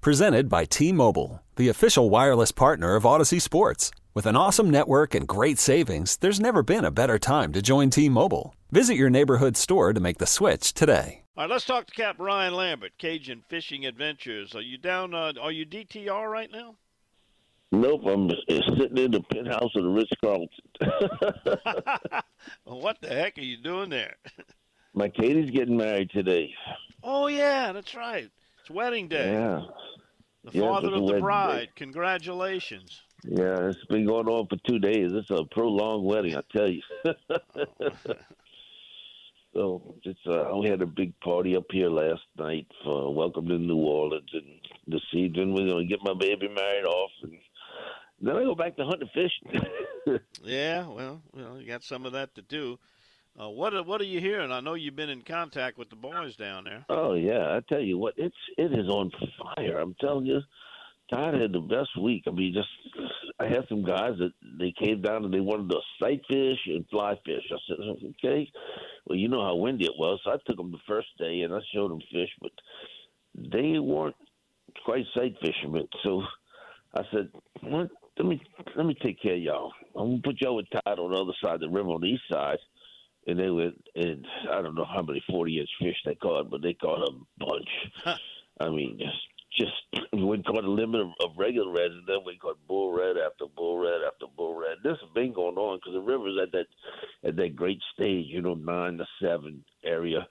Presented by T Mobile, the official wireless partner of Audacy Sports. With an awesome network and great savings, there's never been a better time to join T Mobile. Visit your neighborhood store to make the switch today. All right, let's talk to Cap Ryan Lambert, Cajun Fishing Adventures. Are you down? Uh, are you DTR right now? Nope, I'm sitting in the penthouse of the Ritz Carlton. well, what the heck are you doing there? My Katie's getting married today. Oh yeah, that's right. It's wedding day. Yeah. The Yeah, father of the bride. day. Congratulations. Yeah, it's been going on for two days. It's a prolonged wedding, I tell you. so it's uh, we had a big party up here last night for welcome to New Orleans, and this evening we're gonna get my baby married off, and then I go back to hunting and fishing. Yeah, well, well, you got some of that to do. Uh, what are, what are you hearing? I know you've been in contact with the boys down there. Oh yeah, I tell you what, it's it is on fire. I'm telling you, Todd had the best week. I mean, just I had some guys that they came down and they wanted to sight fish and fly fish. I said, okay, well you know how windy it was, so I took them the first day and I showed them fish, but they weren't quite sight fishermen. So I said, what? Let me let me take care of y'all. I'm gonna put y'all with Todd on the other side of the river on the east side and they went and I don't know how many forty inch fish they caught, but they caught a bunch. I mean, just just we caught a limit of, of regular reds, and then we caught bull red after bull red after bull red. This has been going on because the river's at that at that great stage, you know, nine to seven area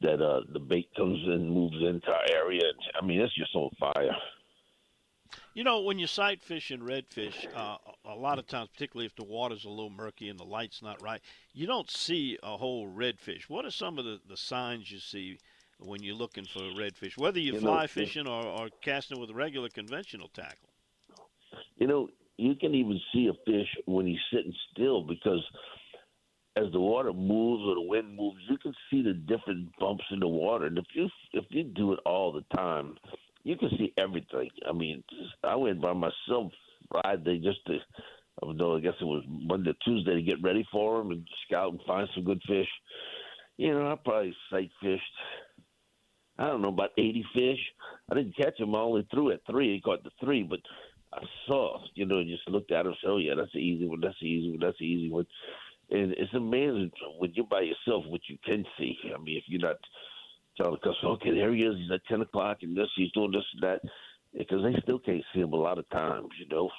that uh the bait comes in, moves into our area. I mean, it's just on fire. You know, when you sight fish and redfish, uh, a lot of times, particularly if the water's a little murky and the light's not right, you don't see a whole redfish. What are some of the, the signs you see when you're looking for a redfish, whether you're You fly it- fishing or, or casting with a regular conventional tackle? you know, you can even see a fish when he's sitting still because as the water moves or the wind moves, you can see the different bumps in the water. And if you if you do it all the time, you can see everything. I mean, I went by myself Friday just to, I don't know, I guess it was Monday, Tuesday to get ready for him and scout and find some good fish. You know, I probably sight fished. I don't know about eighty fish. I didn't catch them. I only threw at three. He caught the three, but I saw, you know, just looked at him. Said, "Oh yeah, that's the easy one. That's the easy one. That's the easy one." And it's amazing when you're by yourself what you can see. I mean, if you're not telling the customer, "Okay, there he is. He's at ten o'clock, and this, he's doing this and that," because they still can't see him a lot of times. You know,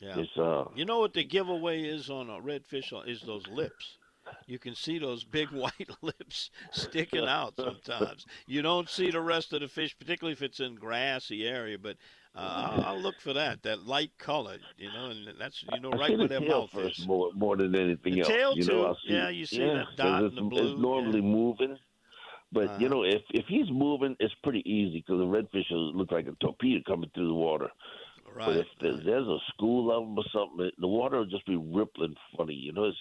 Yeah. it's uh, You know what the giveaway is on a redfish is those lips. You can see those big white lips sticking out sometimes. You don't see the rest of the fish, particularly if it's in grassy area. But uh, I'll, look for that, that light color. You know, and that's you know right where the their mouth first is. more more than anything The else. tail, you too. know, I'll see, Yeah, you see that yeah, 'cause dot in the blue, It's normally moving, but Uh-huh. you know, if if he's moving, it's pretty easy because the redfish will look like a torpedo coming through the water. Right. But if there's, there's a school of them or something, the water will just be rippling funny. You know, it's,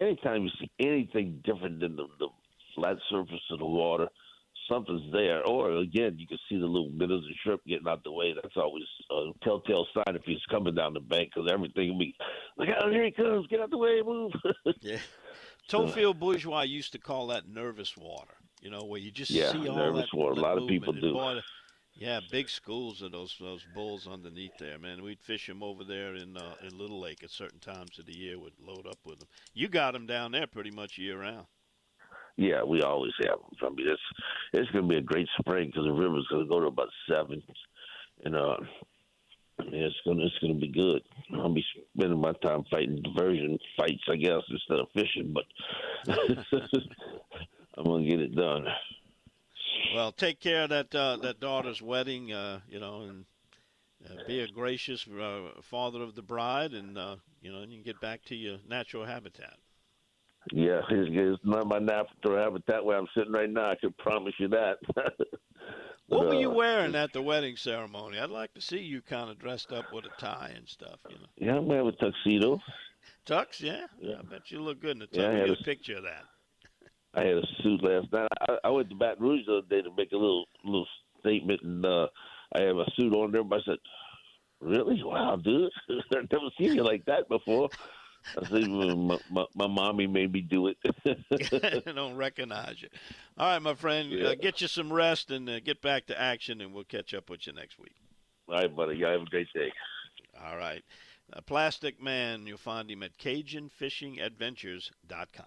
anytime you see anything different than the, the flat surface of the water, something's there. Or again, you can see the little minnows and shrimp getting out the way. That's always a telltale sign if he's coming down the bank because everything will be, look out, here he comes, get out the way, move. Yeah. Theophile Bourgeois used to call that nervous water. You know, where you just Yeah, see all nervous that. water. A lot of people. Do. boy, yeah, big schools of those those bulls underneath there, man. We'd fish them over there in uh, in Little Lake at certain times of the year. Would load up with them. You got them down there pretty much year round. Yeah, we always have them. I mean, it's it's going to be a great spring because the river's going to go to about seven, and uh, yeah, it's going to it's going to be good. I'll be spending my time fighting diversion fights, I guess, instead of fishing, but I'm going to get it done. Well, take care of that uh, that daughter's wedding, uh, you know, and uh, be a gracious uh, father of the bride, and uh, you know, and you can get back to your natural habitat. Yeah, it's, it's not my natural habitat where I'm sitting right now. I can promise you that. What were you Uh, wearing at the wedding ceremony? I'd like to see you kind of dressed up with a tie and stuff. You know, Yeah, I'm wearing a tuxedo. tux. Yeah, Yeah. I bet you look good in the tux. Yeah, I had a a- picture of that. I had a suit last night. I, I went to Baton Rouge the other day to make a little little statement, and uh, I have a suit on there. But I said, "Really? Wow, dude! I've never seen you like that before." I said, well, my, my, "My mommy made me do it." I don't recognize you. All right, my friend, Yeah. uh, get you some rest and uh, get back to action, and we'll catch up with you next week. All right, buddy. You have a great day. All right. Uh, Plastic Man, you'll find him at CajunFishingAdventures.com.